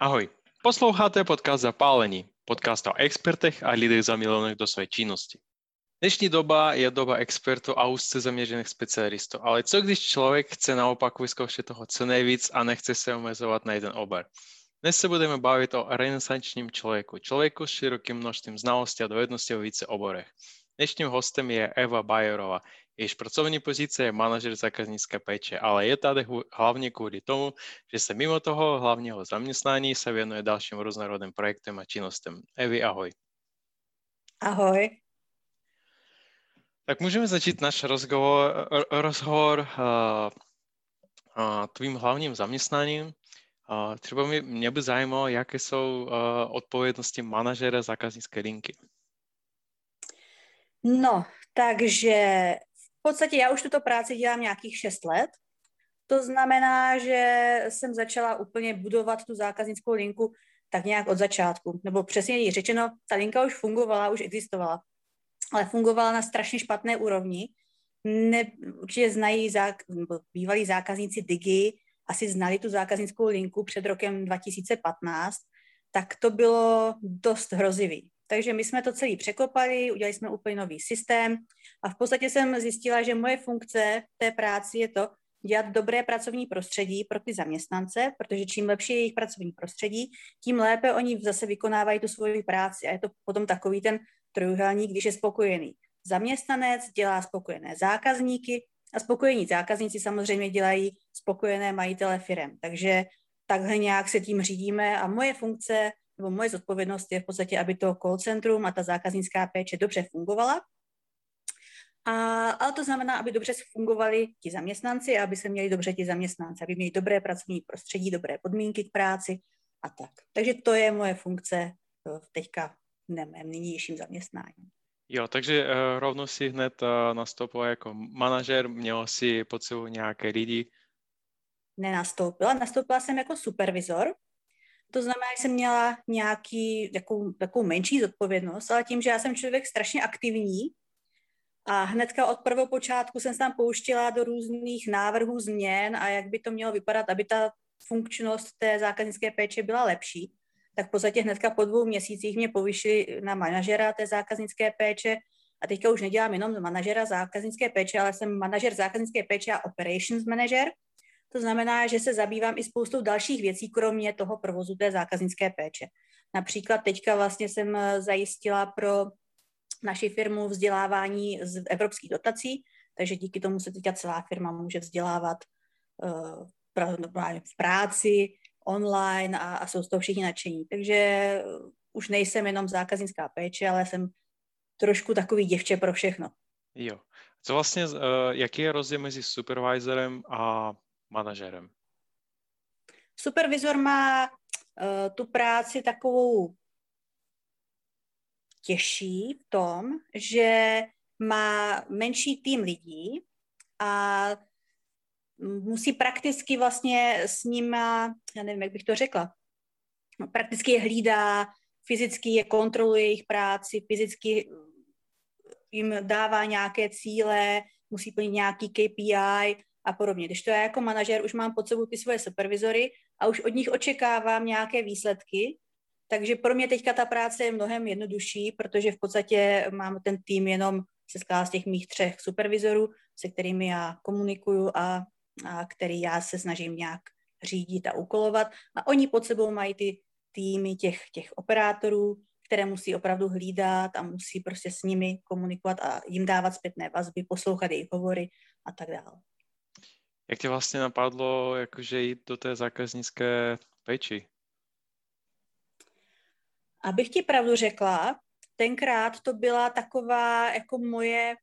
Ahoj, posloucháte podcast Zapálení, podcast o expertech a lidech zamilovaných do své činnosti. Dnešní doba je doba expertů a úzce zaměřených specialistů, ale co když člověk chce naopak vyzkoušet toho co nejvíc a nechce se omezovat na jeden obor? Dnes se budeme bavit o renesančním člověku, člověku s širokým množstvím znalostí a dovedností v více oborech. Dnešním hostem je Eva Bajerová, Jejíž pracovní pozice je manažer zákaznické péče, ale je tady hlavně kvůli tomu, že se mimo toho hlavního zaměstnání se věnuje dalším různorodým projektem a činnostem. Evi, ahoj. Ahoj. Tak můžeme začít náš rozhovor, rozhovor uh, uh, tvým hlavním zaměstnáním. Uh, třeba mě, mě by zajímalo, jaké jsou odpovědnosti manažera zákaznické linky. No, takže podstatě já už tuto práci dělám nějakých 6 let. To znamená, že jsem začala úplně budovat tu zákaznickou linku tak nějak od začátku. Nebo přesně řečeno, ta linka už fungovala, už existovala, ale fungovala na strašně špatné úrovni. Ne, určitě znají zák, bývalí zákazníci Digi, asi znali tu zákaznickou linku před rokem 2015, tak to bylo dost hrozivý. Takže my jsme to celý překopali, udělali jsme úplně nový systém a v podstatě jsem zjistila, že moje funkce v té práci je to dělat dobré pracovní prostředí pro ty zaměstnance, protože čím lepší je jejich pracovní prostředí, tím lépe oni zase vykonávají tu svoji práci a je to potom takový ten trojuhelník, když je spokojený. Zaměstnanec dělá spokojené zákazníky a spokojení zákazníci samozřejmě dělají spokojené majitele firem. Takže takhle nějak se tím řídíme a moje funkce nebo moje zodpovědnost je v podstatě, aby to call centrum a ta zákaznická péče dobře fungovala. A, ale to znamená, aby dobře fungovali ti zaměstnanci a aby se měli dobře ti zaměstnanci, aby měli dobré pracovní prostředí, dobré podmínky k práci a tak. Takže to je moje funkce eh, teďka v mém nynějším zaměstnání. Jo, takže uh, rovnou si hned uh, nastoupila jako manažer, měla si pod sebou nějaké lidi? Nenastoupila, nastoupila jsem jako supervizor, to znamená, že jsem měla nějaký, takovou, takovou menší zodpovědnost, ale tím, že já jsem člověk strašně aktivní a hnedka od prvopočátku jsem se tam pouštila do různých návrhů změn a jak by to mělo vypadat, aby ta funkčnost té zákaznické péče byla lepší, tak v podstatě hnedka po dvou měsících mě povyšili na manažera té zákaznické péče. A teďka už nedělám jenom manažera zákaznické péče, ale jsem manažer zákaznické péče a operations manager, to znamená, že se zabývám i spoustou dalších věcí, kromě toho provozu té zákaznické péče. Například teďka vlastně jsem eh, zajistila pro naši firmu vzdělávání z evropských dotací, takže díky tomu se teďka celá firma může vzdělávat uh, v práci, online a, a jsou z toho všichni nadšení. Takže eh, už nejsem jenom zákaznická péče, ale jsem trošku takový děvče pro všechno. Jo. Co vlastně, jaký je rozdíl mezi supervisorem a manažerem? Supervizor má uh, tu práci takovou těžší v tom, že má menší tým lidí a musí prakticky vlastně s nima, já nevím, jak bych to řekla, no, prakticky je hlídá, fyzicky je kontroluje jejich práci, fyzicky jim dává nějaké cíle, musí plnit nějaký KPI a podobně. Když to já jako manažer už mám pod sebou ty svoje supervizory a už od nich očekávám nějaké výsledky, takže pro mě teďka ta práce je mnohem jednodušší, protože v podstatě mám ten tým jenom se skládá z těch mých třech supervizorů, se kterými já komunikuju a, a který já se snažím nějak řídit a úkolovat. A oni pod sebou mají ty týmy těch, těch operátorů, které musí opravdu hlídat a musí prostě s nimi komunikovat a jim dávat zpětné vazby, poslouchat jejich hovory a tak dále. Jak tě vlastně napadlo jakože jít do té zákaznické péči? Abych ti pravdu řekla, tenkrát to byla taková jako moje,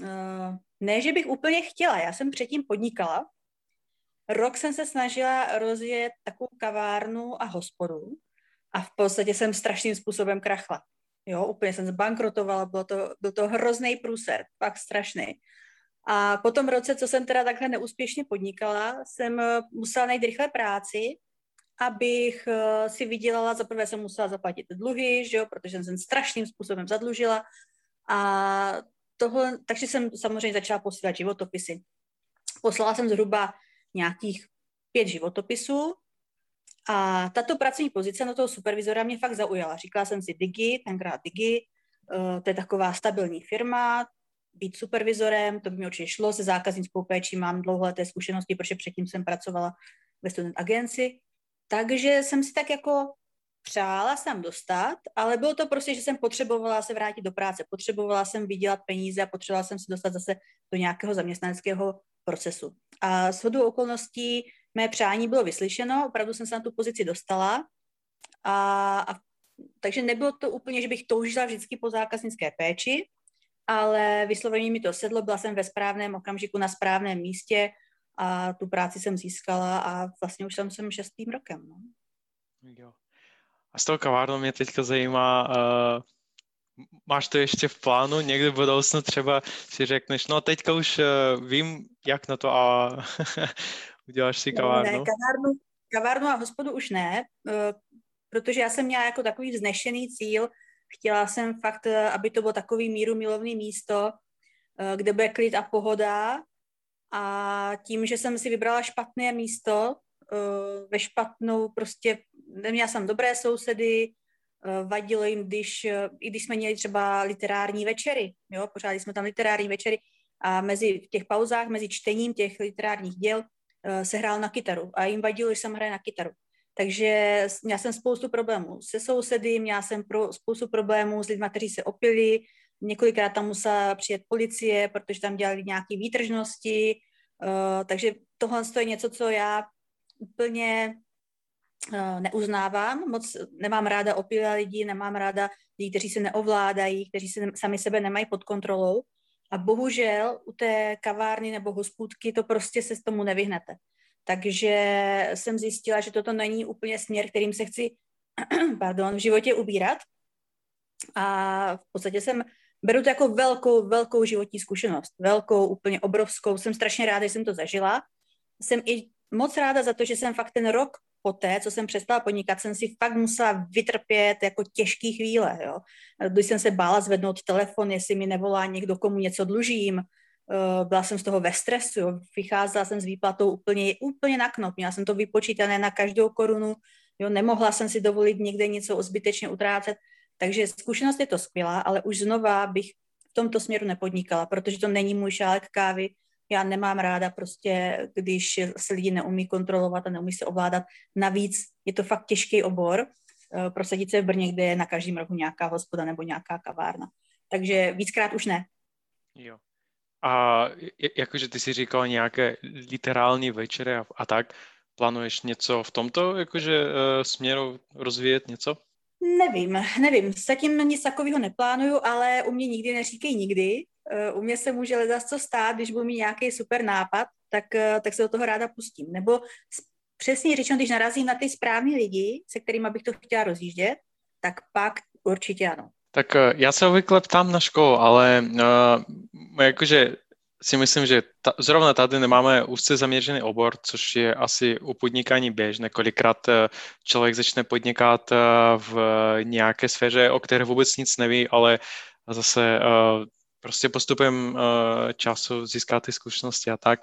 uh, ne, že bych úplně chtěla, já jsem předtím podnikala, rok jsem se snažila rozjet takovou kavárnu a hospodu a v podstatě jsem strašným způsobem krachla. Jo, úplně jsem zbankrotovala, bylo to, byl to hrozný průser, fakt strašný. A po tom roce, co jsem teda takhle neúspěšně podnikala, jsem eh, musela najít rychle práci, abych eh, si vydělala, za prvé jsem musela zaplatit dluhy, že jo, protože jsem strašným způsobem zadlužila a tohle, takže jsem samozřejmě začala posílat životopisy. Poslala jsem zhruba nějakých pět životopisů A tato pracovní pozice na toho supervizora mě fakt zaujala. Říkala jsem si Digi, tenkrát Digi, uh, to je taková stabilní firma, být supervizorem, to by mi určitě šlo, se zákaznickou péčí mám dlouholeté zkušenosti, protože předtím jsem pracovala ve student agenci. Takže jsem si tak jako přála jsem dostat, ale bylo to prostě, že jsem potřebovala se vrátit do práce, potřebovala jsem vydělat peníze a potřebovala jsem se dostat zase do nějakého zaměstnaneckého procesu. A s hodou okolností mé přání bylo vyslyšeno, opravdu jsem se na tu pozici dostala a, a takže nebylo to úplně, že bych toužila vždycky po zákaznické péči, ale vysloveně mi to sedlo, byla jsem ve správném okamžiku na správném místě a tu práci jsem získala a vlastně už jsem jsem šestým rokem. No. Jo. A s tou kavárnou mě teďka zajímá, uh, máš to ještě v plánu někdy v budoucnu třeba si řekneš, no teďka už uh, vím, jak na to a uděláš si kavárnu? Ne, kavárnu, kavárnu a hospodu už ne, uh, protože já jsem měla jako takový vznešený cíl, chtěla jsem fakt, aby to bylo takový míru milovný místo, uh, kde bude klid a pohoda a tím, že jsem si vybrala špatné místo, uh, ve špatnou prostě, neměla jsem dobré sousedy, vadilo jim, když, i když jsme měli třeba literární večery, jo, pořádali jsme tam literární večery a mezi v těch pauzách, mezi čtením těch literárních děl se hrál na kytaru a jim vadilo, že jsem hraje na kytaru. Takže měla jsem spoustu problémů se sousedy, měla jsem pro, spoustu problémů s lidmi, kteří se opili, několikrát tam musela přijet policie, protože tam dělali nějaké výtržnosti, uh, takže tohle je něco, co já úplně uh, neuznávám, moc nemám ráda opilé lidi, nemám ráda lidi, kteří se neovládají, kteří se sami sebe nemají pod kontrolou. A bohužel u té kavárny nebo hospůdky to prostě se s tomu nevyhnete. Takže jsem zjistila, že toto není úplně směr, kterým se chci pardon, v životě ubírat. A v podstatě jsem, beru to jako velkou, velkou životní zkušenost. Velkou, úplně obrovskou. Jsem strašně ráda, že jsem to zažila. Jsem i moc ráda za to, že jsem fakt ten rok poté, co jsem přestala podnikat, jsem si fakt musela vytrpět jako těžký chvíle, jo. Když jsem se bála zvednout telefon, jestli mi nevolá někdo, komu něco dlužím, byla jsem z toho ve stresu, jo. vycházela jsem s výplatou úplně, úplně na knop, měla jsem to vypočítané na každou korunu, jo. nemohla jsem si dovolit někde něco zbytečně utrácet, takže zkušenost je to skvělá, ale už znova bych v tomto směru nepodnikala, protože to není můj šálek kávy, já nemám ráda prostě, když se lidi neumí kontrolovat a neumí se ovládat. Navíc je to fakt těžký obor, uh, prosadit se v Brně, kde je na každém rohu nějaká hospoda nebo nějaká kavárna. Takže víckrát už ne. Jo. A jakože ty si říkala nějaké literální večery a, a tak, plánuješ něco v tomto jakože uh, směru rozvíjet něco? Nevím, nevím. Zatím nic takového neplánuju, ale u mě nikdy neříkej nikdy. Uh, u mě se může ledat co stát, když budu mít nějaký super nápad, tak, uh, tak se do toho ráda pustím. Nebo přesně řečeno, když narazím na ty správný lidi, se kterými bych to chtěla rozjíždět, tak pak určitě ano. Tak uh, já se obvykle ptám na školu, ale uh, jakože si myslím, že ta, zrovna tady nemáme úzce zaměřený obor, což je asi u podnikání běžné. Kolikrát eh, člověk začne podnikat eh, v nějaké sféře, o které vůbec nic neví, ale zase eh, prostě postupem času získá ty zkušenosti a tak.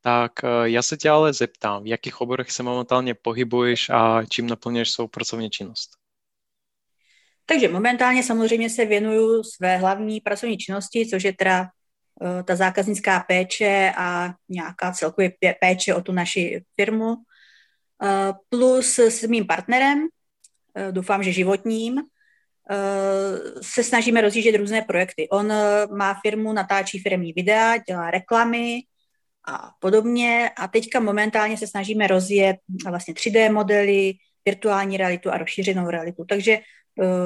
Tak já se tě ale zeptám, v jakých oborech se momentálně pohybuješ a čím naplňuješ svou pracovní činnost? Takže momentálně samozřejmě se věnuju své hlavní pracovní činnosti, což je teda Eh, ta zákaznická péče a nějaká celkově péče o tu naši firmu. Eh, plus s mým partnerem, eh, doufám, že životním, se snažíme rozjíždět různé projekty. On má firmu, natáčí firmní videa, dělá reklamy a podobně a teďka momentálně se snažíme rozjet vlastně 3D modely, virtuální realitu a rozšířenou realitu. Takže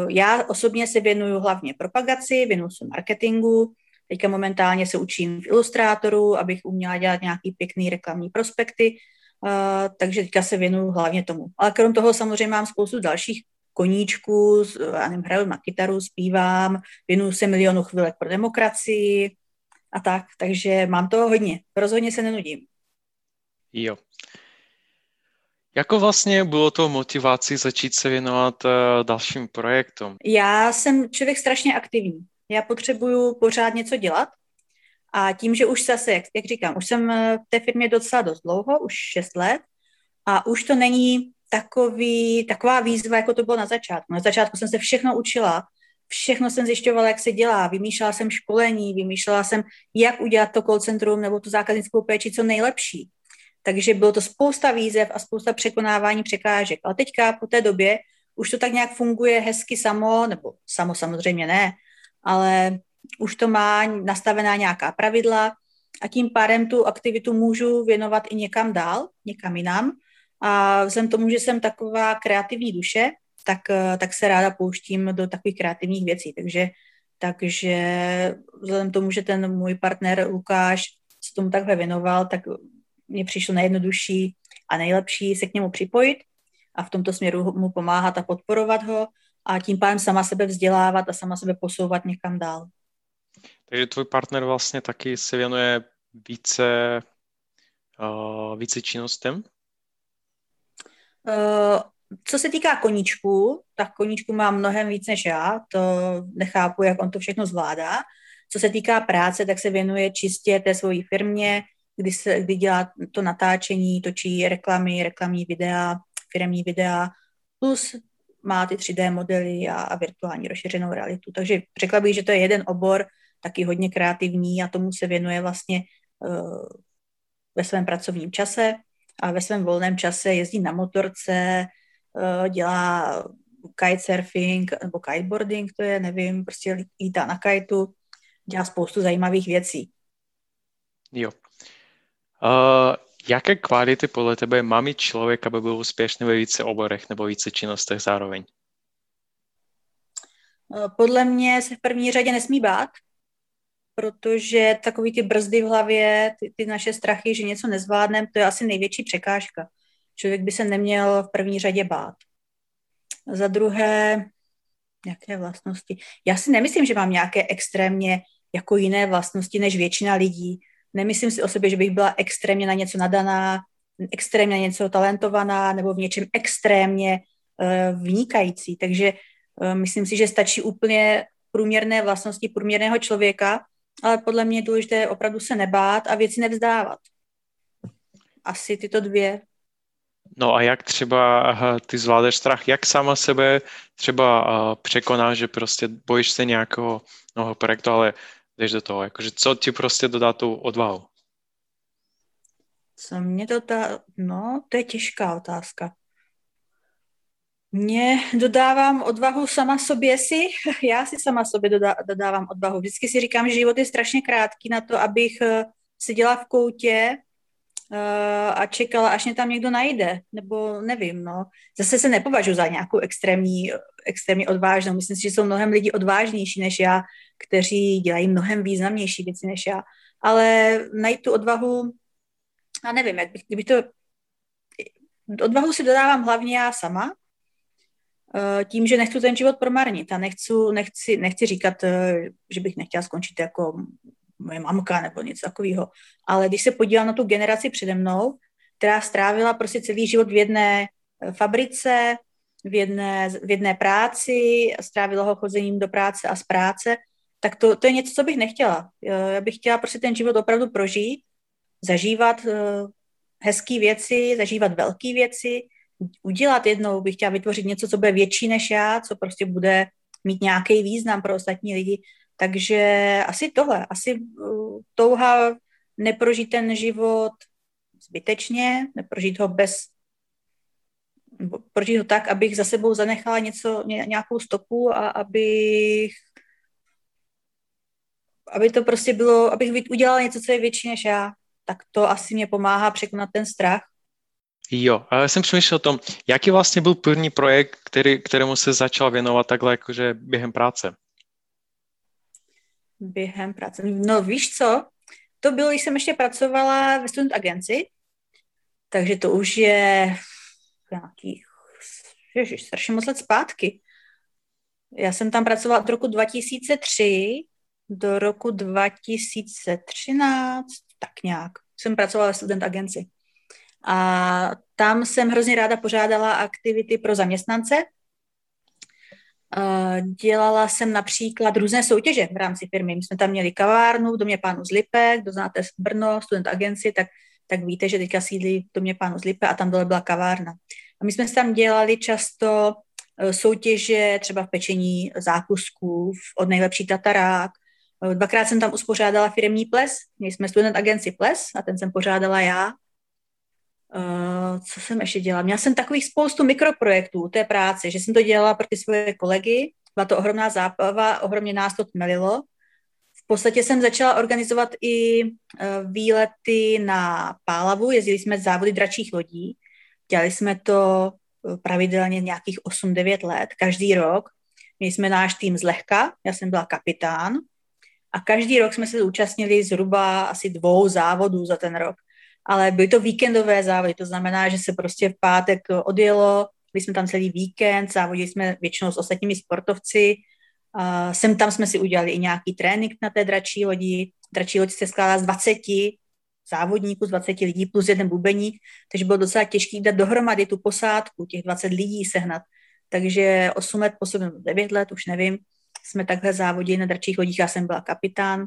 já osobně se věnuju hlavně propagaci, věnuju se marketingu, Teďka momentálně se učím v Ilustrátoru, abych uměla dělat nějaký pěkný reklamní prospekty, uh, takže teďka se věnuju hlavně tomu. Ale krom toho samozřejmě mám spoustu dalších koníčků, já nevím, hraju na kytaru, zpívám, věnuju se milionu chvilek pro demokracii a tak, takže mám toho hodně. Rozhodně se nenudím. Jo. Jako vlastně bylo to motivací začít se věnovat uh, dalším projektům? Já jsem člověk strašně aktivní. Já potřebuju pořád něco dělat a tím, že už zase, jak, jak říkám, už jsem v té firmě docela dost dlouho, už 6 let a už to není takový, taková výzva, jako to bylo na začátku. Na začátku jsem se všechno učila, všechno jsem zjišťovala, jak se dělá, vymýšlela jsem školení, vymýšlela jsem, jak udělat to call centrum nebo tu zákaznickou péči co nejlepší. Takže bylo to spousta výzev a spousta překonávání překážek. Ale teďka po té době už to tak nějak funguje hezky samo, nebo samo samozřejmě ne, ale už to má nastavená nějaká pravidla a tím pádem tu aktivitu můžu věnovat i někam dál, někam jinam. A vzhledem tomu, že jsem taková kreativní duše, tak, tak se ráda pouštím do takových kreativních věcí. Takže, takže vzhledem tomu, že ten můj partner Lukáš se tomu takhle věnoval, tak mě přišlo nejjednodušší a nejlepší se k němu připojit a v tomto směru mu pomáhat a podporovat ho a tím pádem sama sebe vzdělávat a sama sebe posouvat někam dál. Takže tvůj partner vlastně taky se věnuje více, uh, více činnostem? Uh, co se týká koníčku, tak koníčku má mnohem víc než já, to nechápu, jak on to všechno zvládá. Co se týká práce, tak se věnuje čistě té svojí firmě, kdy, se, kdy dělá to natáčení, točí reklamy, reklamní videa, firmní videa, plus má ty 3D modely a, a virtuální rozšířenou realitu. Takže řekla bych, že to je jeden obor, taky hodně kreativní a tomu se věnuje vlastně uh, ve svém pracovním čase a ve svém volném čase jezdí na motorce, uh, dělá kitesurfing nebo kiteboarding, to je, nevím, prostě lítá na kajtu, dělá spoustu zajímavých věcí. Jo. Uh, jaké kvality podle tebe má mít člověk, aby byl úspěšný ve více oborech nebo více činnostech zároveň? Podle mě se v první řadě nesmí bát, protože takový ty brzdy v hlavě, ty, ty naše strachy, že něco nezvládneme, to je asi největší překážka. Člověk by se neměl v první řadě bát. Za druhé, jaké vlastnosti? Já si nemyslím, že mám nějaké extrémně jako jiné vlastnosti než většina lidí. Nemyslím si o sobě, že bych byla extrémně na něco nadaná, extrémně na něco talentovaná nebo v něčem extrémně uh, vynikající. Takže uh, myslím si, že stačí úplně průměrné vlastnosti průměrného člověka, ale podle mě je důležité opravdu se nebát a věci nevzdávat. Asi tyto dvě. No a jak třeba ty zvládáš strach, jak sama sebe třeba překonáš, že prostě bojíš se nějakého nového projektu, ale jdeš do toho, jakože co ti prostě dodá tu odvahu? Co mě to dá? No, to je těžká otázka. Mě dodávám odvahu sama sobě si, já si sama sobě dodá, dodávám odvahu. Vždycky si říkám, že život je strašně krátký na to, abych eh, seděla v koutě uh, a čekala, až mě tam někdo najde, nebo nevím, no. Zase se nepovažuji za nějakou extrémní, extrémně odvážnou. Myslím si, že jsou mnohem lidí odvážnější než já, kteří dělají mnohem významnější věci než já. Ale najít tu odvahu, a nevím, jak bych, kdybych to... Odvahu si dodávám hlavně já sama, Eh, tím, že nechci ten život promarnit a nechci, nechci, nechci říkat, eh, že bych nechtěla skončit jako moje mamka nebo něco takového. Ale když se podívám na tu generaci přede mnou, která strávila prostě celý život v jedné eh, fabrice, v jedné, v jedné práci, strávila ho chozením do práce a z práce, tak to, to je něco, co bych nechtěla. Já bych chtěla prostě ten život opravdu prožít, zažívat hezké věci, zažívat velké věci, udělat jednou, bych chtěla vytvořit něco, co bude větší než já, co prostě bude mít nějaký význam pro ostatní lidi. Takže asi tohle, asi uh, touha neprožít ten život zbytečně, neprožít ho bez, prožít ho tak, abych za sebou zanechala něco, nějakou stopu a abych aby to prostě bylo, abych udělala něco, co je větší než já, tak to asi mě pomáhá překonat ten strach Jo, a já jsem přemýšlel o tom, jaký vlastně byl první projekt, který, kterému se začal věnovat takhle jakože během práce? Během práce. No víš co, to bylo, když jsem ještě pracovala ve student agenci, takže to už je nějakých, ježiš, strašně moc let zpátky. Já jsem tam pracovala od roku 2003 do roku 2013, tak nějak. Jsem pracovala ve student agenci. A tam jsem hrozně ráda pořádala aktivity pro zaměstnance. Dělala jsem například různé soutěže v rámci firmy. My jsme tam měli kavárnu v domě pánu Zlipe, kdo znáte Brno, student agenci, tak, tak víte, že teďka sídlí v domě pánu Zlipe a tam dole byla kavárna. A my jsme tam dělali často eh, soutěže třeba v pečení zákusků od nejlepší tatarák. Eh, dvakrát jsem tam uspořádala firmní ples. Měli jsme student agenci ples a ten jsem pořádala já. Uh, co jsem ještě dělala? Měla jsem takových spoustu mikroprojektů té práce, že jsem to dělala pro ty svoje kolegy. Byla to ohromná zábava, ohromně nás to tmelilo. V podstatě jsem začala organizovat i uh, výlety na Pálavu, jezdili jsme závody dračích lodí. Dělali jsme to pravidelně nějakých 8-9 let, každý rok. Měli jsme náš tým zlehka, já jsem byla kapitán a každý rok jsme se zúčastnili zhruba asi dvou závodů za ten rok. Ale byly to víkendové závody, to znamená, že se prostě v pátek odjelo, byli jsme tam celý víkend, závodili jsme většinou s ostatními sportovci, sem tam jsme si udělali i nějaký trénink na té dračí lodi, dračí loď se skládá z 20 závodníků, z 20 lidí plus jeden bubeník, takže bylo docela těžké dát dohromady tu posádku, těch 20 lidí sehnat. Takže 8 let, po 9 let, už nevím, jsme takhle závodili na dračích lodích, já jsem byla kapitán,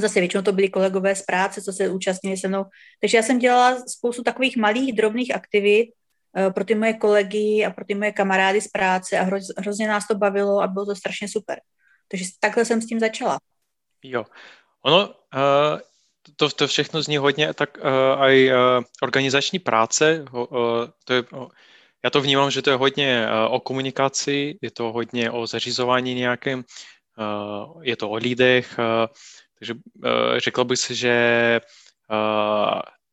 Zase většinou to byli kolegové z práce, co se účastnili se mnou. Takže já jsem dělala spoustu takových malých, drobných aktivit uh, pro ty moje kolegy a pro ty moje kamarády z práce a hroz, hrozně nás to bavilo a bylo to strašně super. Takže takhle jsem s tím začala. Jo. Ono, uh, to, to všechno zní hodně, tak uh, aj uh, organizační práce, uh, to je, já to vnímám, že to je hodně uh, o komunikaci, je to hodně o zařizování nějakém, uh, je to o lidech, uh, takže řekl bych si, že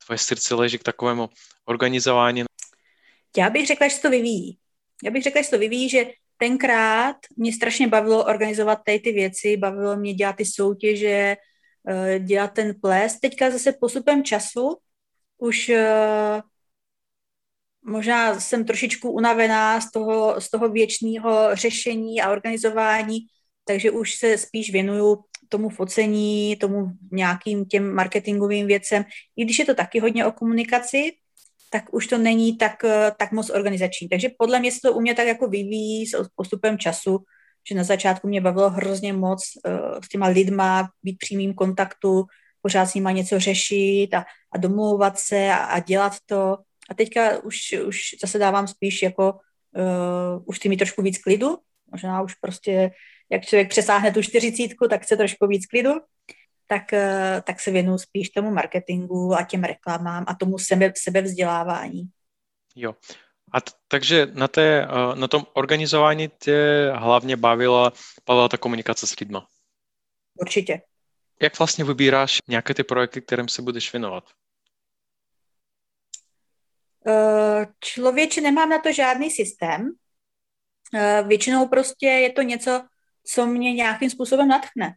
tvoje srdce leží k takovému organizování. Já bych řekla, že to vyvíjí. Já bych řekla, že to vyvíjí, že tenkrát mě strašně bavilo organizovat tady ty věci, bavilo mě dělat ty soutěže, dělat ten ples. Teďka zase postupem času už možná jsem trošičku unavená z toho, z toho věčného řešení a organizování, takže už se spíš věnuju tomu focení, tomu nějakým těm marketingovým věcem. I když je to taky hodně o komunikaci, tak už to není tak, eh, tak moc organizační. Takže podle mě se to u mě tak jako vyvíjí s postupem času, že na začátku mě bavilo hrozně moc uh, s těma lidma, být přímým kontaktu, pořád s nima něco řešit a, a domlouvat se a, a dělat to. A teďka už, už zase dávám spíš jako, uh, už ty mi trošku víc klidu, možná už prostě jak člověk přesáhne tu čtyřicítku, tak se trošku víc klidu, tak, eh, tak se věnuju spíš tomu marketingu a těm reklamám a tomu sebe, sebevzdělávání. Jo. A t- takže na, té, eh, na tom organizování tě hlavně bavila, bavila ta komunikace s lidmi? Určitě. Jak vlastně vybíráš nějaké ty projekty, kterým se budeš věnovat? Eh, člověče, nemám na to žádný systém. Většinou prostě je to něco, co mě nějakým způsobem natchne.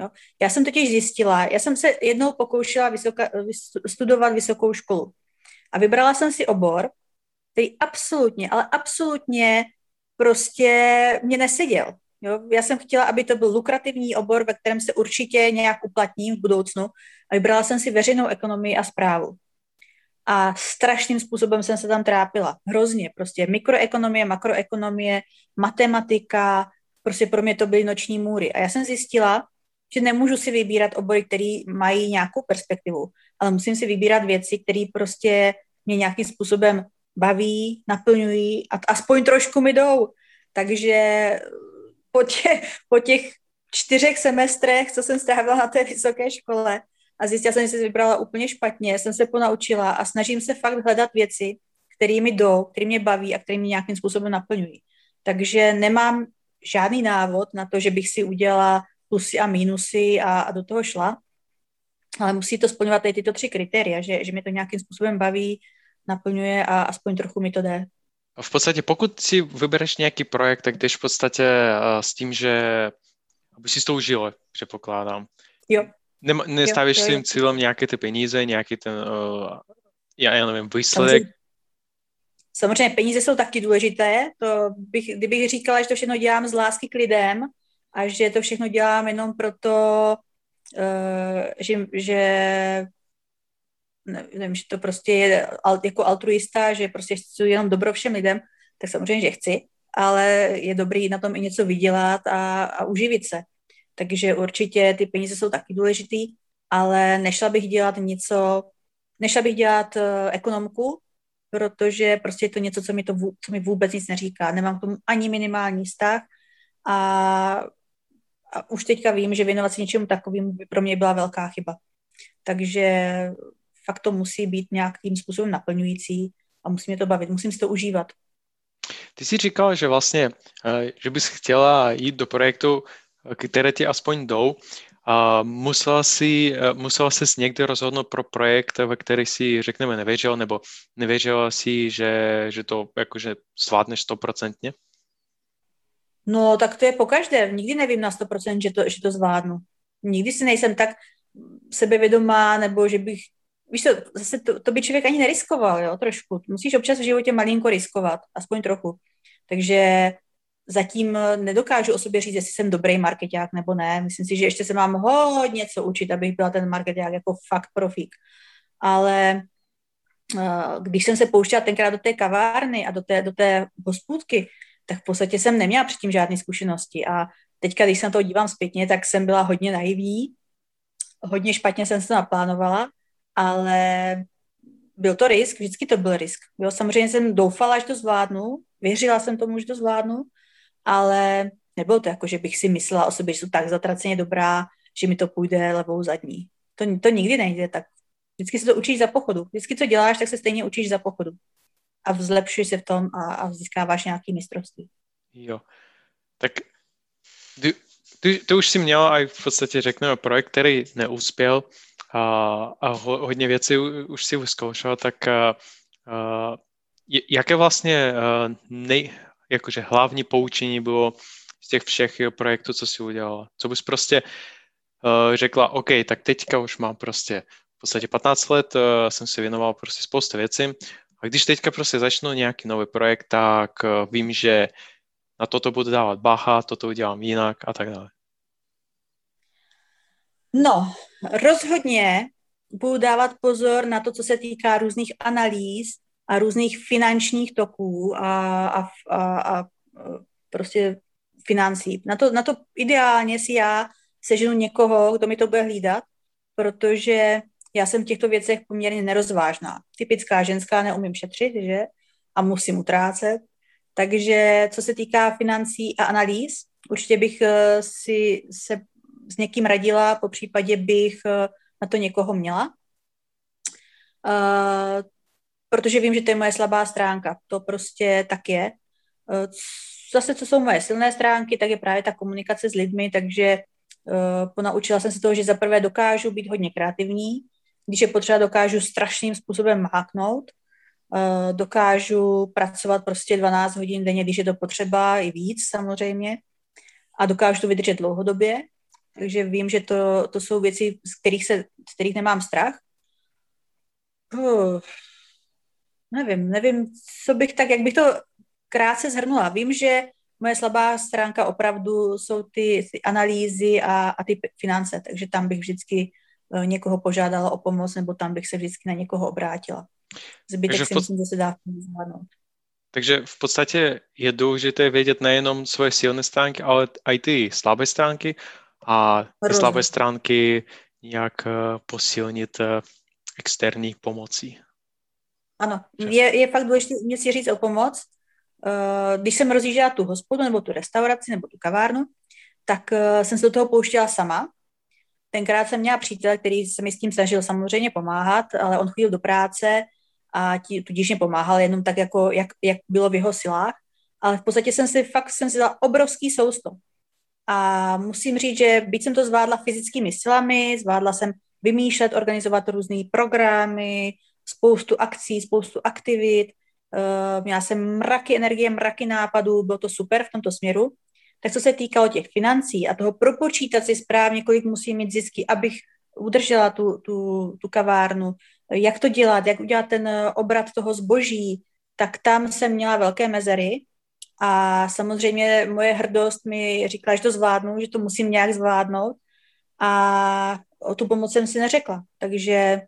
Jo? Já jsem totiž zjistila, já jsem se jednou pokoušela vysoka, studovat vysokou školu a vybrala jsem si obor, který absolutně, ale absolutně prostě mě neseděl. Jo? Já jsem chtěla, aby to byl lukrativní obor, ve kterém se určitě nějak uplatním v budoucnu a vybrala jsem si veřejnou ekonomii a zprávu. A strašným způsobem jsem se tam trápila. Hrozně. Prostě mikroekonomie, makroekonomie, matematika, prostě pro mě to byly noční můry. A já jsem zjistila, že nemůžu si vybírat obory, které mají nějakou perspektivu, ale musím si vybírat věci, které prostě mě nějakým způsobem baví, naplňují a aspoň trošku mi jdou. Takže po, tě, po těch čtyřech semestrech, co jsem strávila na té vysoké škole a zjistila jsem, že jsem si vybrala úplně špatně, jsem se ponaučila a snažím se fakt hledat věci, které mi jdou, které mě baví a které mě nějakým způsobem naplňují. Takže nemám žádný návod na to, že bych si udělala plusy a mínusy a, a do toho šla, ale musí to splňovat i tyto tři kritéria, že, že mi to nějakým způsobem baví, naplňuje a aspoň trochu mi to jde. V podstatě, pokud si vybereš nějaký projekt, tak jdeš v podstatě uh, s tím, že aby si to užil, předpokládám. Jo. Ne, nestavíš svým cílem nějaké ty peníze, nějaký ten, uh, já, já nevím, výsledek, Samozřejmě peníze jsou taky důležité, to bych, kdybych říkala, že to všechno dělám z lásky k lidem a že to všechno dělám jenom proto, uh, že, že nevím, že to prostě je jako altruista, že prostě chci jenom dobro všem lidem, tak samozřejmě, že chci, ale je dobrý na tom i něco vydělat a, a uživit se. Takže určitě ty peníze jsou taky důležitý, ale nešla bych dělat něco, nešla bych dělat uh, ekonomku, protože prostě je to něco, co mi, to, co mi vůbec nic neříká. Nemám k tomu ani minimální vztah a, a už teďka vím, že věnovat se něčemu takovému by pro mě byla velká chyba. Takže fakt to musí být nějakým způsobem naplňující a musí mě to bavit, musím si to užívat. Ty jsi říkala, že vlastně, eh, že bys chtěla jít do projektu, které ti aspoň jdou, a musela si, musela se někdy rozhodnout pro projekt, ve který si, řekneme, nevěřil, nebo nevěřila si, že, že to jakože zvládneš stoprocentně? No, tak to je po každé. Nikdy nevím na 100%, že to, že to zvládnu. Nikdy si nejsem tak sebevědomá, nebo že bych víš to, zase to, to by člověk ani neriskoval, jo, trošku. Musíš občas v životě malinko riskovat, aspoň trochu. Takže zatím nedokážu o sobě říct, jestli jsem dobrý marketák nebo ne. Myslím si, že ještě se mám hodně co učit, abych byla ten marketák jako fakt profík. Ale uh, když jsem se pouštěla tenkrát do té kavárny a do té, do té hospůdky, tak v podstatě jsem neměla předtím žádné zkušenosti. A teďka, když se na to dívám zpětně, tak jsem byla hodně naivní, hodně špatně jsem se naplánovala ale byl to risk, vždycky to byl risk. Jo, samozřejmě jsem doufala, že to zvládnu, věřila jsem tomu, že to zvládnu, ale nebylo to jako, že bych si myslela o sobě, že jsem tak zatraceně dobrá, že mi to půjde levou zadní. To, to nikdy nejde tak. Vždycky se to učíš za pochodu. Vždycky, co děláš, tak se stejně učíš za pochodu. A zlepšuješ se v tom a, a získáváš nějaký mistrovství. Jo. Tak ty, ty, ty už si měla aj v podstatě řekneme projekt, který neuspěl a, a ho, hodně věcí už si vyzkoušel, tak a, a, jaké vlastně a, nej, jakože hlavní poučení bylo z těch všech projektů, co si udělala? Co bys prostě a, řekla, OK, tak teďka už mám prostě v podstatě 15 let, a, jsem se věnoval prostě spoustu věcí a když teďka prostě začnu nějaký nový projekt, tak a, vím, že na toto budu dávat bacha, toto udělám jinak a tak dále. No, rozhodně budu dávat pozor na to, co se týká různých analýz a různých finančních toků a, a, a, a prostě financí. Na to, na to ideálně si já seženu někoho, kdo mi to bude hlídat, protože já jsem v těchto věcech poměrně nerozvážná. Typická ženská, neumím šetřit, že? A musím utrácet. Takže co se týká financí a analýz, určitě bych eh, si se s někým radila, po případě bych eh, na to někoho měla. Protože vím, že to je moje slabá stránka. To prostě tak je. Uh, zase, co jsou moje silné stránky, tak je právě ta komunikace s lidmi, takže uh, ponaučila jsem se toho, že zaprvé dokážu být hodně kreativní, když je potřeba, dokážu strašným způsobem máknout, uh, dokážu pracovat prostě 12 hodin denně, když je to potřeba, i víc samozřejmě, a dokážu to vydržet dlouhodobě takže vím, že to, to jsou věci, z kterých, se, z kterých nemám strach. Uh, nevím, nevím, co bych tak, jak bych to krátce zhrnula. Vím, že moje slabá stránka opravdu jsou ty, ty analýzy a, a ty finance, takže tam bych vždycky uh, někoho požádala o pomoc, nebo tam bych se vždycky na někoho obrátila. Zbytek si pod... myslím, že se dá zvládnout. Takže v podstatě je důležité vědět nejenom svoje silné stránky, ale i ty slabé stránky a ty slabé stránky nějak eh, posilnit eh, externí pomocí. Ano, je, je fakt důležité umět si říct o pomoc. Eh, když jsem rozjížděla tu hospodu, nebo tu restauraci, nebo tu kavárnu, tak jsem se do toho pouštěla sama. Tenkrát jsem měla přítele, který se mi s tím snažil samozřejmě pomáhat, ale on chodil do práce a tí, tudíž mě pomáhal jenom tak, jako, jak, jak bylo v jeho silách. Ale v podstatě jsem si fakt jsem si dala obrovský sousto. A musím říct, že byť jsem to zvládla fyzickými silami, zvládla jsem vymýšlet, organizovat různé programy, spoustu akcí, spoustu aktivit, uh, měla jsem mraky energie, mraky nápadů, bylo to super v tomto směru. Tak co se týkalo těch financí a toho propočítat si správně, kolik musím mít zisky, abych udržela tu, tu, tu kavárnu, jak to dělat, jak udělat ten obrat toho zboží, tak tam jsem měla velké mezery a samozřejmě moje hrdost mi říkala, že to zvládnu, že to musím nějak zvládnout. A o tu pomoc jsem si neřekla. Takže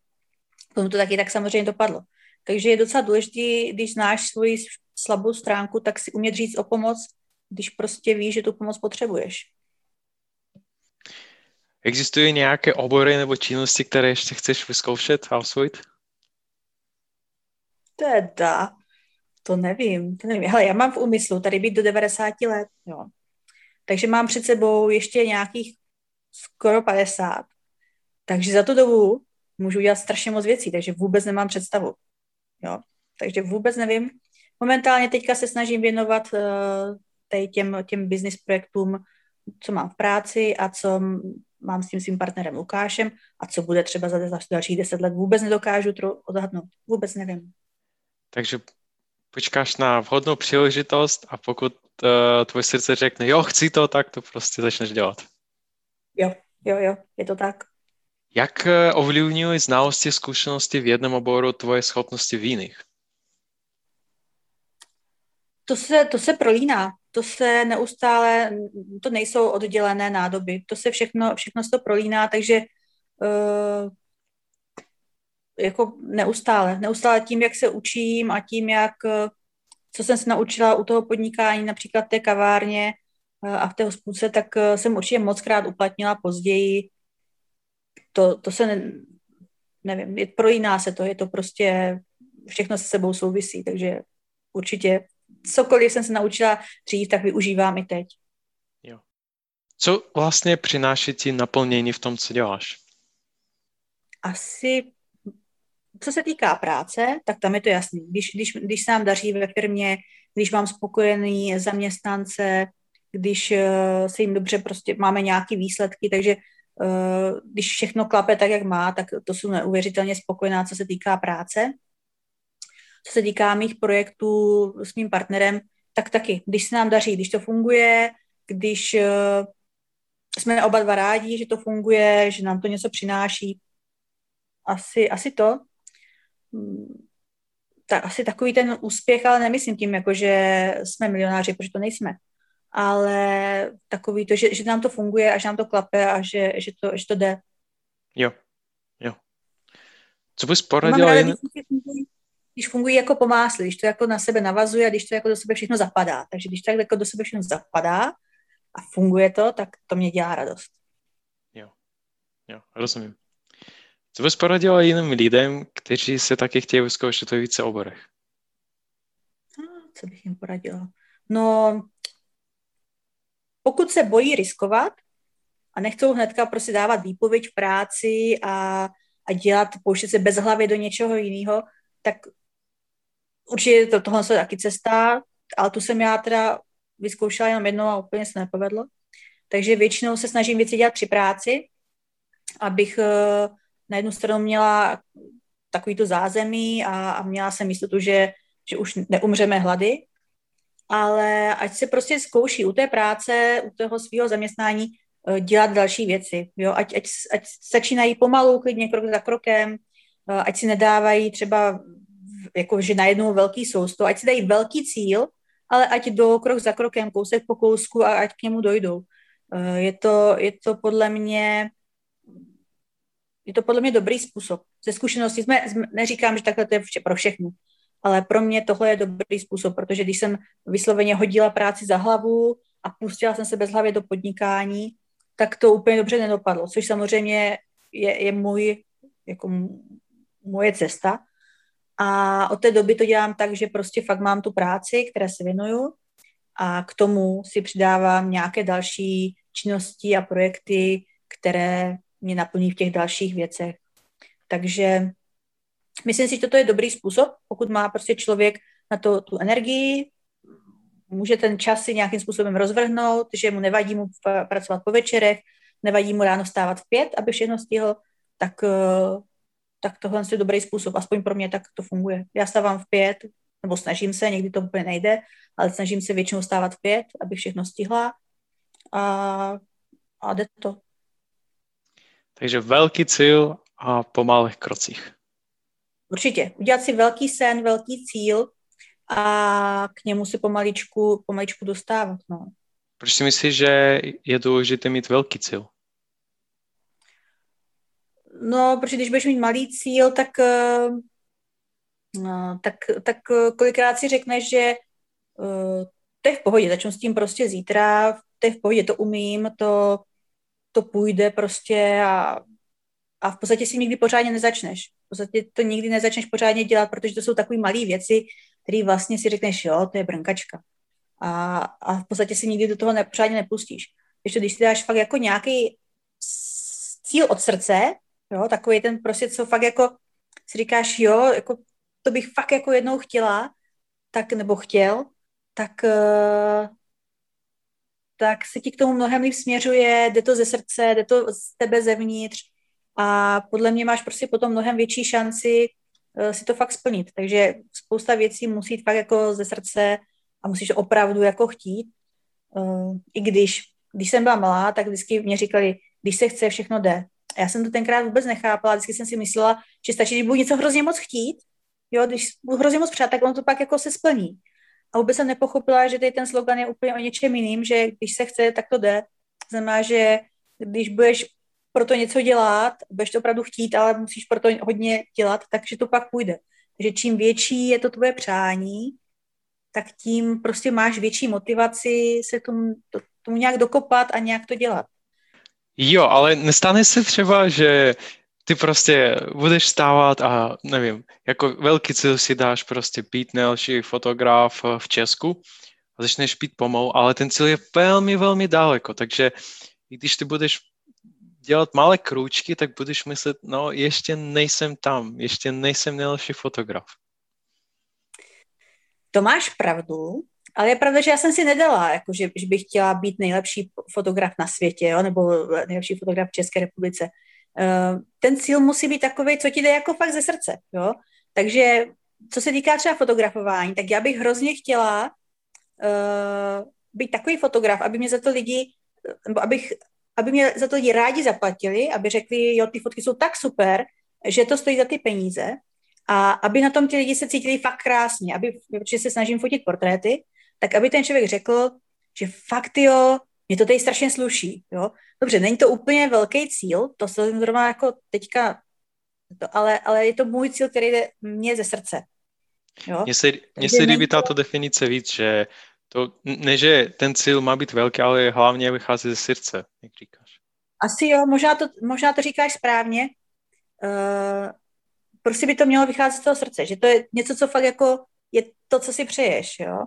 tomu to taky tak samozřejmě dopadlo. Takže je docela důležité, když znáš svoji slabou stránku, tak si umět říct o pomoc, když prostě víš, že tu pomoc potřebuješ. Existují nějaké obory nebo činnosti, které ještě chceš vyzkoušet a osvojit? Teda, to nevím, to nevím. Hele, já mám v úmyslu tady být do 90 let, jo. Takže mám před sebou ještě nějakých skoro 50. Takže za tu dobu můžu udělat strašně moc věcí, takže vůbec nemám představu. Jo. Takže vůbec nevím. Momentálně teďka se snažím věnovat uh, těm, těm business projektům, co mám v práci a co mám s tím svým partnerem Lukášem a co bude třeba za dalších deset let. Vůbec nedokážu to odhadnout. Vůbec nevím. Takže počkáš na vhodnou příležitost a pokud uh, tvoje srdce řekne, jo, chci to, tak to prostě začneš dělat. Jo, jo, jo, je to tak. Jak eh, ovlivňují znalosti, zkušenosti v jednom oboru tvoje schopnosti v jiných? To se, to se prolíná. To se neustále, to nejsou oddělené nádoby. To se všechno, všechno se to prolíná, takže uh, jako neustále. Neustále tím, jak se učím a tím, jak, eh, co jsem se naučila u toho podnikání, například té kavárně a v té hospůdce, tak jsem určitě moc krát uplatnila později to, to se, ne, nevím, je, prolíná se to, je to prostě, všechno se sebou souvisí, takže určitě cokoliv jsem se naučila dřív, tak využívám i teď. Jo. Co vlastně přináší ti naplnění v tom, co děláš? Asi, co se týká práce, tak tam je to jasný. Když, když, když se nám daří ve firmě, když mám spokojený zaměstnance, když uh, se jim dobře prostě máme nějaké výsledky, takže Eh, když všechno klape tak, jak má, tak to jsou neuvěřitelně spokojená, co se týká práce. Co se týká mých projektů s mým partnerem, tak taky, když se nám daří, když to funguje, když eh, jsme oba dva rádi, že to funguje, že nám to něco přináší, asi, asi to. Tak asi takový ten úspěch, ale nemyslím tím, jako že jsme milionáři, protože to nejsme ale takový to, že, že nám to funguje a že nám to klape a že, že, to, že to jde. Jo, jo. Co bys poradila? Jen... Když fungují jako pomásly, když to jako na sebe navazuje a když to jako do sebe všechno zapadá. Takže když tak jako do sebe všechno zapadá a funguje to, tak to mě dělá radost. Jo, jo, rozumím. Co bys poradila jiným lidem, kteří se taky chtějí vyzkoušet ve více oborech? Co bych jim poradila? No, pokud se bojí riskovat a nechcou hnedka prostě dávat výpověď v práci a, a dělat, pouštět se bezhlavě do něčeho jiného, tak určitě to, tohle je taky cesta, ale tu jsem já teda vyzkoušela jenom jednou a úplně se nepovedlo. Takže většinou se snažím věci dělat při práci, abych uh, na jednu stranu měla takový to zázemí a, a měla jsem jistotu, že, že už neumřeme hlady ale ať se prostě zkouší u té práce, u toho svého zaměstnání eh, dělat další věci. Jo? Ať, ať, ať začínají pomalu, klidně krok za krokem, eh, ať si nedávají třeba jako, že najednou velký sousto, ať si dají velký cíl, ale ať jdou krok za krokem, kousek po kousku a ať k němu dojdou. Eh, je to, je to podle mě je to podle mě dobrý způsob. Ze zkušenosti jsme, neříkám, že takhle to je pro všechny, ale pro mě tohle je dobrý způsob, protože když jsem vysloveně hodila práci za hlavu a pustila jsem se bez hlavy do podnikání, tak to úplně dobře nedopadlo, což samozřejmě je, je můj, jako moje cesta. A od té doby to dělám tak, že prostě fakt mám tu práci, které se věnuju a k tomu si přidávám nějaké další činnosti a projekty, které mě naplní v těch dalších věcech. Takže Myslím si, že toto je dobrý způsob, pokud má prostě člověk na to tu energii, může ten čas si nějakým způsobem rozvrhnout, že mu nevadí mu pracovat po večerech, nevadí mu ráno vstávat v pět, aby všechno stihl, tak, eh, tak tohle je dobrý způsob. Aspoň pro mě tak to funguje. Já stávám v pět, nebo snažím se, někdy to úplně nejde, ale snažím se většinou stávat v pět, aby všechno stihla a, a jde to. Takže velký cíl a po malých krocích. Určitě. Udělat si velký sen, velký cíl a k němu se pomaličku, pomaličku dostávat. No. Proč si myslíš, že je důležité mít velký cíl? No, protože když budeš mít malý cíl, tak, eh, no, tak, tak eh, kolikrát si řekneš, že uh, to je v pohodě, začnu s tím prostě zítra, to je v pohodě, to umím, to, to půjde prostě a a v podstatě si nikdy pořádně nezačneš. V podstatě to nikdy nezačneš pořádně dělat, protože to jsou takové malé věci, které vlastně si řekneš, jo, to je brnkačka. A, a v podstatě si nikdy do toho ne, pořádně nepustíš. Když, to, když si dáš fakt jako nějaký cíl od srdce, jo, takový ten prostě, co fakt jako si říkáš, jo, jako to bych fakt jako jednou chtěla, tak nebo chtěl, tak, uh, tak se ti k tomu mnohem líp směřuje, jde to ze srdce, jde to z tebe zevnitř a podle mě máš prostě potom mnohem větší šanci uh, si to fakt splnit. Takže spousta věcí musí jít fakt jako ze srdce a musíš opravdu jako chtít. Uh, I když, když jsem byla malá, tak vždycky mě říkali, když se chce, všechno jde. A já jsem to tenkrát vůbec nechápala, vždycky jsem si myslela, že stačí, když budu něco hrozně moc chtít, jo, když budu hrozně moc přát, tak on to pak jako se splní. A vůbec jsem nepochopila, že tady ten slogan je úplně o něčem jiným, že když se chce, tak to jde. Znamená, že když budeš pro to něco dělat, budeš to opravdu chtít, ale musíš pro to hodně dělat, takže to pak půjde. Takže čím větší je to tvoje přání, tak tím prostě máš větší motivaci se tomu, to, tomu nějak dokopat a nějak to dělat. Jo, ale nestane se třeba, že ty prostě budeš stávat a nevím, jako velký cíl si dáš prostě být nejlepší fotograf v Česku a začneš být pomalu, ale ten cíl je velmi, velmi daleko, takže když ty budeš dělat malé krůčky, tak budeš myslet, no ještě nejsem tam, ještě nejsem nejlepší fotograf. To máš pravdu, ale je pravda, že já jsem si nedala, jako že, že bych chtěla být nejlepší fotograf na světě, jo, nebo nejlepší fotograf v České republice. Uh, ten cíl musí být takový, co ti jde jako fakt ze srdce, jo. Takže co se týká třeba fotografování, tak já bych hrozně chtěla uh, být takový fotograf, aby mě za to lidi, nebo abych, aby mě za to lidi rádi zaplatili, aby řekli, jo, ty fotky jsou tak super, že to stojí za ty peníze a aby na tom ti lidi se cítili fakt krásně, aby, protože se snažím fotit portréty, tak aby ten člověk řekl, že fakt jo, mě to tady strašně sluší, jo. Dobře, není to úplně velký cíl, to se zrovna jako teďka, to, ale, ale je to můj cíl, který jde mě ze srdce. Mně se, mně se líbí tato definice víc, že to, ne, že ten cíl má být velký, ale hlavně vychází ze srdce, jak říkáš. Asi jo, možná to, možná to říkáš správně. Uh, prostě by to mělo vycházet z toho srdce, že to je něco, co fakt jako je to, co si přeješ, jo.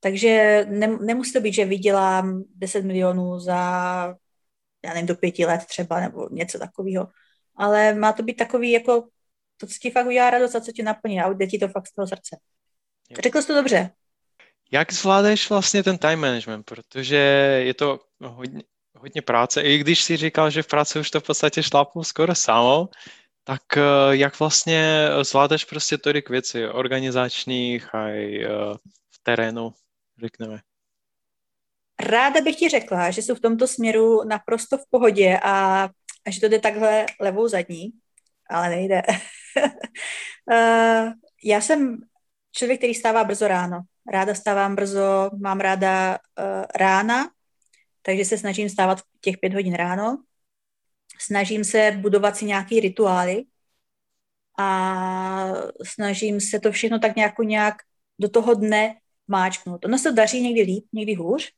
Takže ne, nemusí to být, že vydělám 10 milionů za, já nevím, do pěti let třeba, nebo něco takového. Ale má to být takový, jako to, co ti fakt udělá radost a co ti naplní a jde ti to fakt z toho srdce. Jo. Řekl jsi to dobře. Jak zvládáš vlastně ten time management, protože je to hodně, hodně práce, i když si říkal, že v práci už to v podstatě šlápnu skoro samo, tak eh, jak vlastně zvládáš prostě tolik věcí organizačních a eh, v terénu? řekneme. Ráda bych ti řekla, že jsou v tomto směru naprosto v pohodě a, a že to jde takhle levou zadní, ale nejde. uh, já jsem člověk, který stává brzo ráno. Ráda stávám brzo, mám ráda uh, rána, takže se snažím stávat těch pět hodin ráno. Snažím se budovat si nějaký rituály a snažím se to všechno tak nějak, nějak do toho dne máčknout. Ono se daří někdy líp, někdy hůř,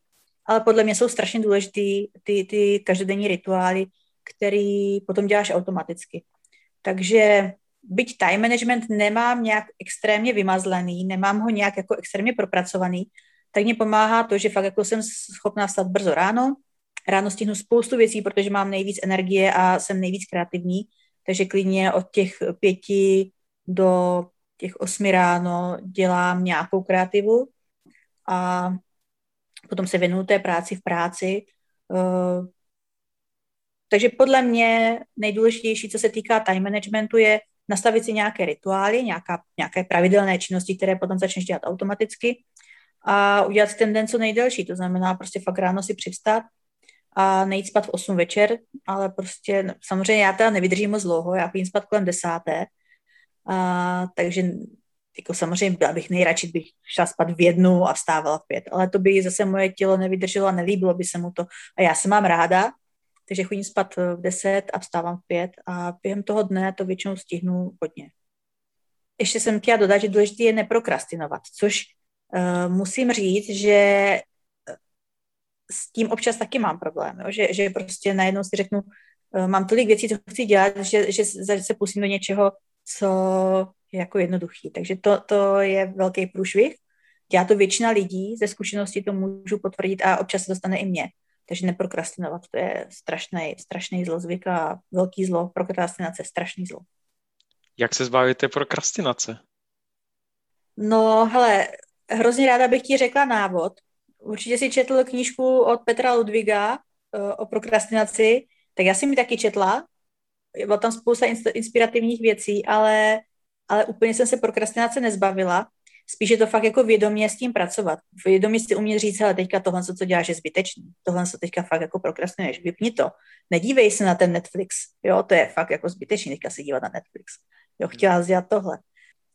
ale podle mě jsou strašně důležitý ty, ty každodenní rituály, který potom děláš automaticky. Takže byť time management nemám nějak extrémně vymazlený, nemám ho nějak jako extrémně propracovaný, tak mě pomáhá to, že fakt jako jsem schopná vstat brzo ráno, ráno stihnu spoustu věcí, protože mám nejvíc energie a jsem nejvíc kreativní, takže klidně od těch pěti do těch osmi ráno dělám nějakou kreativu a potom se věnuju té práci v práci. Eh, takže podle mě nejdůležitější, co se týká time managementu, je nastavit si nějaké rituály, nějaká, nějaké pravidelné činnosti, které potom začneš dělat automaticky a udělat ten den co nejdelší. To znamená prostě fakt ráno si přivstat a nejít spát v 8 večer, ale prostě no, samozřejmě já teda nevydržím moc dlouho, já chodím spát kolem desáté, a, takže jako samozřejmě byla bych nejradši, bych šla spát v jednu a vstávala v pět, ale to by zase moje tělo nevydrželo a nelíbilo by se mu to. A já se mám ráda, takže chodím spát v deset a vstávám v pět a během toho dne to většinou stihnu hodně. Ještě jsem chtěla dodat, že důležité je neprokrastinovat, což uh, musím říct, že eh, s tím občas taky mám problém, jo? Že, že prostě najednou si řeknu, uh, mám tolik věcí, co chci dělat, že, že se pustím do něčeho, co je jako jednoduchý. Takže to, to je velký průšvih. Dělá to většina lidí, ze zkušenosti to můžu potvrdit a občas se dostane i mě. Takže neprokrastinovat, to je strašný, strašný zlozvyk a velký zlo. Prokrastinace je strašný zlo. Jak se zbavíte prokrastinace? No, hele, hrozně ráda bych ti řekla návod. Určitě si četl knížku od Petra Ludviga uh, o prokrastinaci, tak já jsem ji taky četla. Byla tam spousta inspirativních věcí, ale, ale úplně jsem se prokrastinace nezbavila. Spíš je to fakt jako vědomě s tím pracovat. Vědomě si umět říct, ale teďka tohle, co děláš, je zbytečný. Tohle, co teďka fakt jako prokrastinuješ, vypni to. Nedívej se na ten Netflix. Jo, to je fakt jako zbytečný, teďka se dívat na Netflix. Jo, chtěla dělat tohle.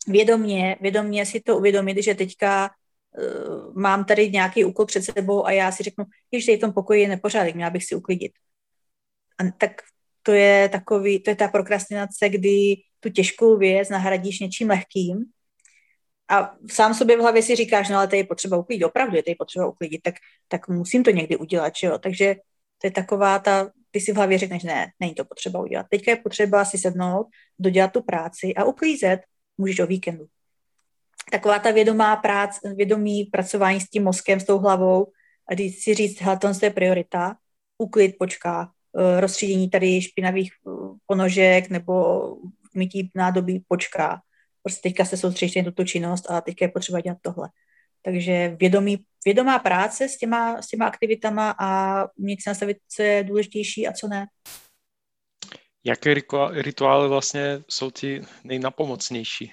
Vědomě, vědomě si to uvědomit, že teďka uh, mám tady nějaký úkol před sebou a já si řeknu, že v tom pokoji je nepořádek, měla bych si uklidit. A tak to je takový, to je ta prokrastinace, kdy tu těžkou věc nahradíš něčím lehkým a sám sobě v hlavě si říkáš, no ale to je potřeba uklidit, opravdu je to potřeba uklidit, tak, tak musím to někdy udělat, že jo. Takže to je taková ta, ty si v hlavě řekneš, ne, není to potřeba udělat. Teďka je potřeba si sednout, dodělat tu práci a uklízet můžeš o víkendu. Taková ta vědomá práce, vědomí pracování s tím mozkem, s tou hlavou, a když si říct, hele, to je priorita, uklid počká, eh, rozstřídění tady špinavých eh, ponožek nebo mytí nádobí počká prostě teďka se soustředíš na tuto činnost a teďka je potřeba dělat tohle. Takže vědomí, vědomá práce s těma, s těma aktivitama a umět si nastavit, co je důležitější a co ne. Jaké rituály vlastně jsou ti nejnapomocnější?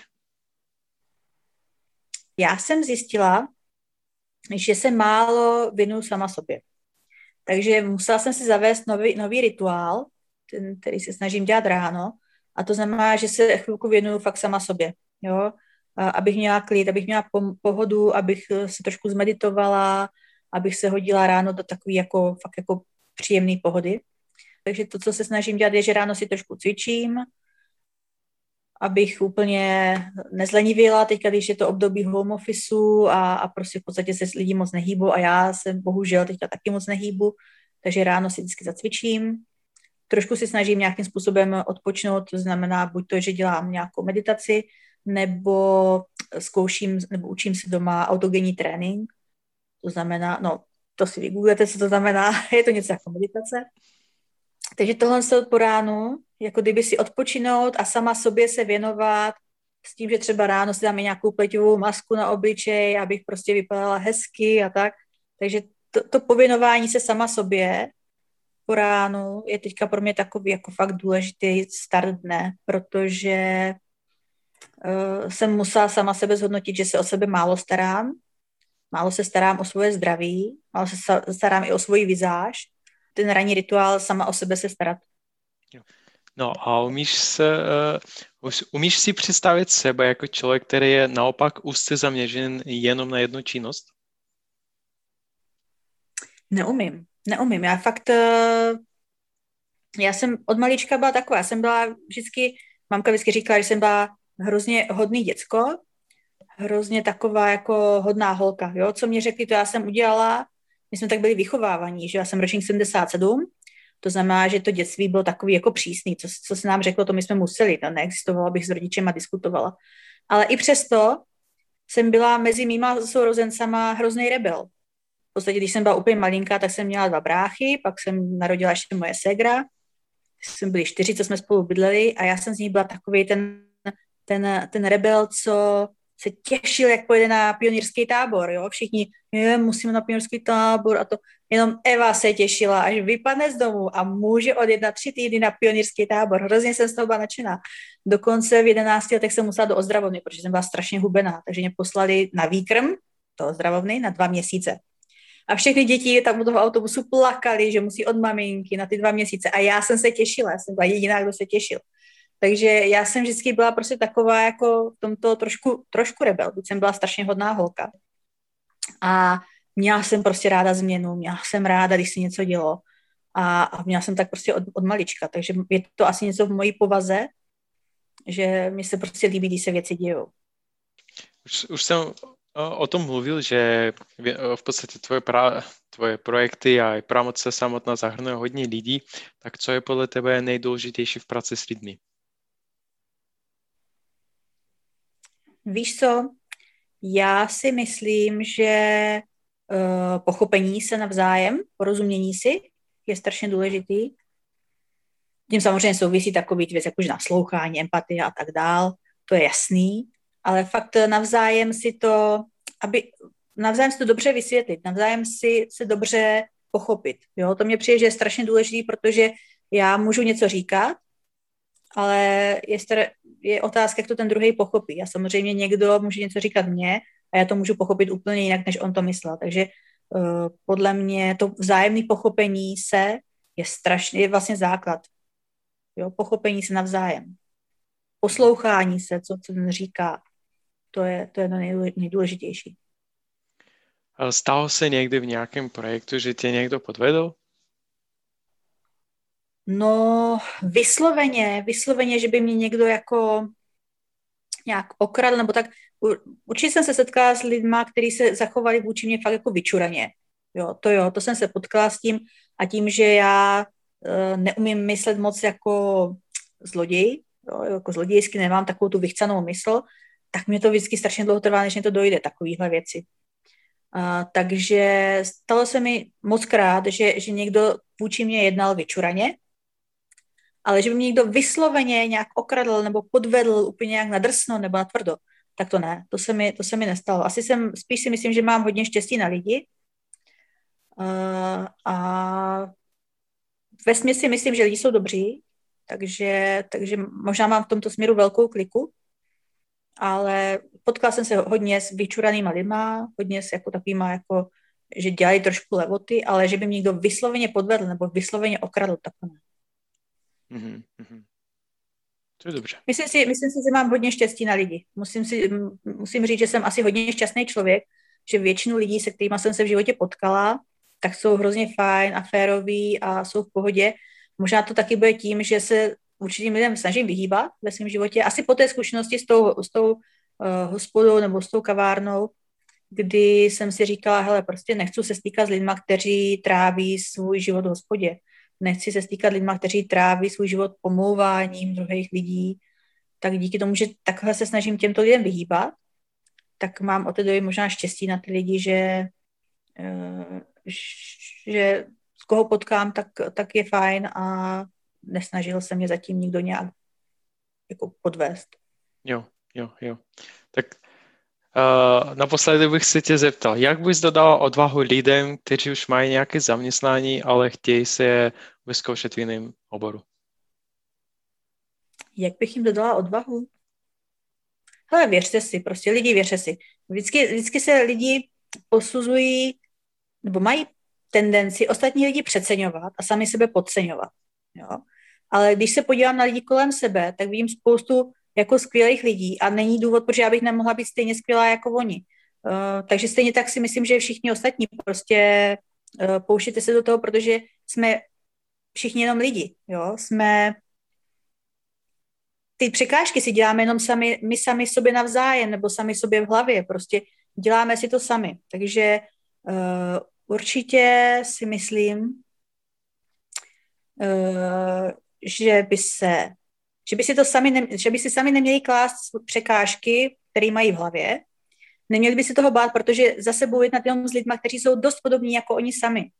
Já jsem zjistila, že se málo věnuju sama sobě. Takže musela jsem si zavést nový, nový rituál, ten, který se snažím dělat ráno, a to znamená, že se chvilku věnuju fakt sama sobě, jo, abych měla klid, abych měla pohodu, abych eh, se trošku zmeditovala, abych se hodila ráno do takové jako, fakt jako příjemné pohody. Takže to, co se snažím dělat, je, že ráno si trošku cvičím, abych úplně nezlenivila, teďka, když je to období home officeu a, a prostě v podstatě se lidi moc nehýbou a já se bohužel teďka taky moc nehýbu, takže ráno si vždycky zacvičím, trošku si snažím nějakým způsobem odpočnout, to znamená buď to, že dělám nějakou meditaci, nebo zkouším, nebo učím se doma autogenní trénink, to znamená, no, to si vygooglete, co to znamená, je to něco jako meditace. Takže tohle se po ránu, jako kdyby si odpočinout a sama sobě se věnovat s tím, že třeba ráno si dáme nějakou pleťovou masku na obličej, abych prostě vypadala hezky a tak. Takže to, to pověnování se sama sobě po ránu je teďka pro mě takový jako fakt důležitý start dne, protože uh, jsem musela sama sebe zhodnotit, že se o sebe málo starám, málo se starám o svoje zdraví, málo se starám i o svoji vizáž, ten ranní rituál sama o sebe se starat. No a umíš, se, uh, umíš si představit sebe jako člověk, který je naopak úzce zaměřen jenom na jednu činnost? Neumím neumím. Já fakt, eh, já jsem od malička byla taková, já jsem byla vždycky, mamka vždycky říkala, že jsem byla hrozně hodný děcko, hrozně taková jako hodná holka, jo, co mě řekli, to já jsem udělala, my jsme tak byli vychovávaní, že já jsem ročník 77, to znamená, že to dětství bylo takový jako přísný, co, co se nám řeklo, to my jsme museli, to neexistovalo, abych s rodičema diskutovala. Ale i přesto jsem byla mezi mýma sourozencama hrozný rebel podstatě, když jsem byla úplně malinká, tak jsem měla dva bráchy, pak jsem narodila ještě moje segra, jsme byli čtyři, co jsme spolu bydleli a já jsem z ní byla takový ten, ten, ten rebel, co se těšil, jak pojede na pionýrský tábor, jo, všichni, je, musíme na pionýrský tábor a to, jenom Eva se těšila, až vypadne z domu a může odjet na tři týdny na pionýrský tábor, hrozně jsem z toho byla nadšená. Dokonce v 11 letech jsem musela do ozdravovny, protože jsem byla strašně hubená, takže mě poslali na výkrm do ozdravovny na dva měsíce. A všechny děti tam u toho autobusu plakali, že musí od maminky na ty dva měsíce. A já jsem se těšila, já jsem byla jediná, kdo se těšil. Takže já jsem vždycky byla prostě taková jako v tomto trošku, trošku rebel, byť jsem byla strašně hodná holka. A měla jsem prostě ráda změnu, měla jsem ráda, když se něco dělo. A, a měla jsem tak prostě od, od malička, takže je to asi něco v mojí povaze, že mi se prostě líbí, když se věci dějou. Už, už jsem o tom mluvil, že v podstate tvoje, pra, tvoje projekty a aj právomoc samotná zahrnuje hodně lidí, tak co je podle tebe nejdůležitější v práci s lidmi? Víš co, já si myslím, že uh, pochopení se navzájem, porozumění si je strašně důležitý. Tím samozřejmě souvisí takový věc, jako že naslouchání, empatie a tak dál, to je jasný, ale fakt navzájem si to, aby navzájem si to dobře vysvětlit, navzájem si se dobře pochopit. Jo? To mě přijde, že je strašně důležitý, protože já můžu něco říkat, ale je, star- je otázka, jak to ten druhý pochopí. A samozřejmě někdo může něco říkat mně a já to můžu pochopit úplně jinak, než on to myslel. Takže uh, podle mě to vzájemné pochopení se je strašně, je vlastně základ. Jo? Pochopení se navzájem. Poslouchání se, co, co ten říká. To je, to je to nejdůležitější. Stalo se někdy v nějakém projektu, že tě někdo podvedl? No, vysloveně, vysloveně, že by mě někdo jako nějak okradl, nebo tak. Určitě jsem se setkala s lidmi, kteří se zachovali vůči mě fakt jako vyčuraně. Jo, to jo, to jsem se potkala s tím a tím, že já uh, neumím myslet moc jako zloděj, jo, jako zlodějsky nemám takovou tu vychcanou mysl, tak mě to vždycky strašně dlouho trvá, než mě to dojde, takovýhle věci. Uh, takže stalo se mi moc krát, že, že někdo vůči mě jednal vyčuraně, ale že by mě někdo vysloveně nějak okradl nebo podvedl úplně nějak nadrsno nebo natvrdo, tak to ne, to se mi, to se mi nestalo. Asi jsem, spíš si myslím, že mám hodně štěstí na lidi uh, a ve si myslím, že lidi jsou dobří, takže, takže možná mám v tomto směru velkou kliku, ale potkala jsem se hodně s vyčuranýma lidma, hodně s jako takovýma jako, že dělají trošku levoty, ale že by mě někdo vysloveně podvedl nebo vysloveně okradl, tak to ne. Mm-hmm. To je dobře. Myslím si, myslím si, že mám hodně štěstí na lidi. Musím, si, musím říct, že jsem asi hodně šťastný člověk, že většinu lidí, se kterými jsem se v životě potkala, tak jsou hrozně fajn a féroví a jsou v pohodě. Možná to taky bude tím, že se určitým lidem snažím vyhýbat ve svém životě. Asi po té zkušenosti s tou, s tou uh, hospodou nebo s tou kavárnou, kdy jsem si říkala, hele, prostě nechci se stýkat s lidmi, kteří tráví svůj život v hospodě nechci se stýkat lidma, kteří tráví svůj život pomlouváním druhých lidí, tak díky tomu, že takhle se snažím těmto lidem vyhýbat, tak mám o té doby možná štěstí na ty lidi, že, eh, že z koho potkám, tak, tak je fajn a nesnažil se mě zatím nikdo nějak jako podvést. Jo, jo, jo. Tak Uh, naposledy bych se tě zeptal, jak bys dodal odvahu lidem, kteří už mají nějaké zaměstnání, ale chtějí se vyzkoušet v jiném oboru? Jak bych jim dodala odvahu? Hele, věřte si, prostě lidi věřte si. Vždycky, vždycky se lidi posuzují, nebo mají tendenci ostatní lidi přeceňovat a sami sebe podceňovat. Jo? Ale když se podívám na lidi kolem sebe, tak vidím spoustu jako skvělých lidí a není důvod, protože já bych nemohla být stejně skvělá jako oni. Uh, takže stejně tak si myslím, že všichni ostatní prostě uh, pouštěte se do toho, protože jsme všichni jenom lidi, jo, jsme ty překážky si děláme jenom sami, my sami sobě navzájem nebo sami sobě v hlavě, prostě děláme si to sami. Takže uh, určitě si myslím, uh, že by se že by si, to sami ne, že by si sami neměli klást překážky, které mají v hlavě. Neměli by si toho bát, protože zase budou jednat jenom s lidmi, kteří jsou dost podobní jako oni sami.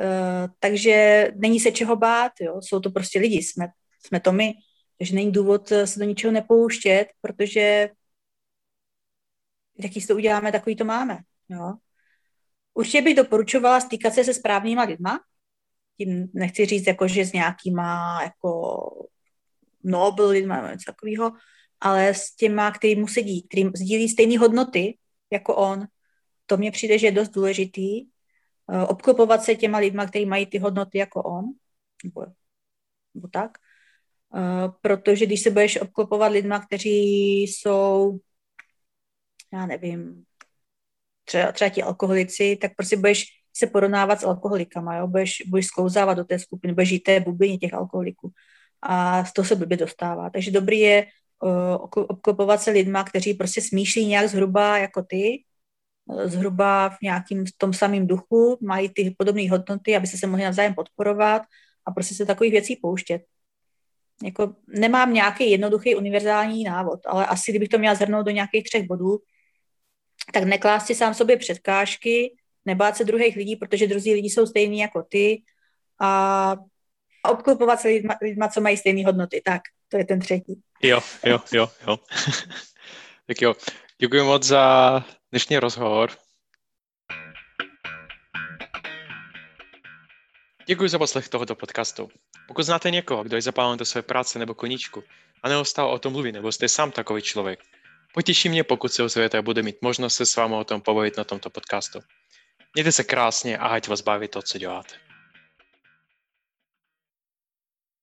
Uh, takže není se čeho bát, jo? jsou to prostě lidi, jsme, jsme to my, takže není důvod se do ničeho nepouštět, protože jaký to uděláme, takový to máme. Jo? Určitě bych doporučovala stýkat se se správnýma lidma, tím nechci říct, jako, že s nějakýma jako Nobel lidma, něco takového, ale s těma, který mu sedí, který sdílí stejné hodnoty jako on. To mně přijde, že je dost důležitý. Uh, obklopovat se těma lidma, kteří mají ty hodnoty jako on, nebo, nebo tak. Uh, protože když se budeš obklopovat lidma, kteří jsou, já nevím, třeba, třeba ti alkoholici, tak prostě budeš se porovnávat s alkoholikama, jo? Budeš, budeš sklouzávat do té skupiny, budeš žít té bublině těch alkoholiků a z toho se blbě dostává. Takže dobrý je uh, obklopovat se lidma, kteří prostě smýšlí nějak zhruba jako ty zhruba v nějakým tom samém duchu, mají ty podobné hodnoty, aby se se mohli navzájem podporovat a prostě se takových věcí pouštět. Jako nemám nějaký jednoduchý univerzální návod, ale asi kdybych to měla zhrnout do nějakých třech bodů, tak neklást si sám sobě předkážky, nebát se druhých lidí, protože druzí lidi jsou stejní jako ty a obklopovat se lidma, lidma, co mají stejné hodnoty. Tak, to je ten třetí. Jo, jo, jo, jo. tak jo, děkuji moc za dnešní rozhovor. Děkuji za poslech tohoto podcastu. Pokud znáte někoho, kdo je zapálen do své práce nebo koníčku a neustále o tom mluví, nebo jste sám takový člověk, potěší mě, pokud se ozvěte a bude mít možnost se s vámi o tom pobavit na tomto podcastu. Mějte se krásně a ať vás baví to, co děláte.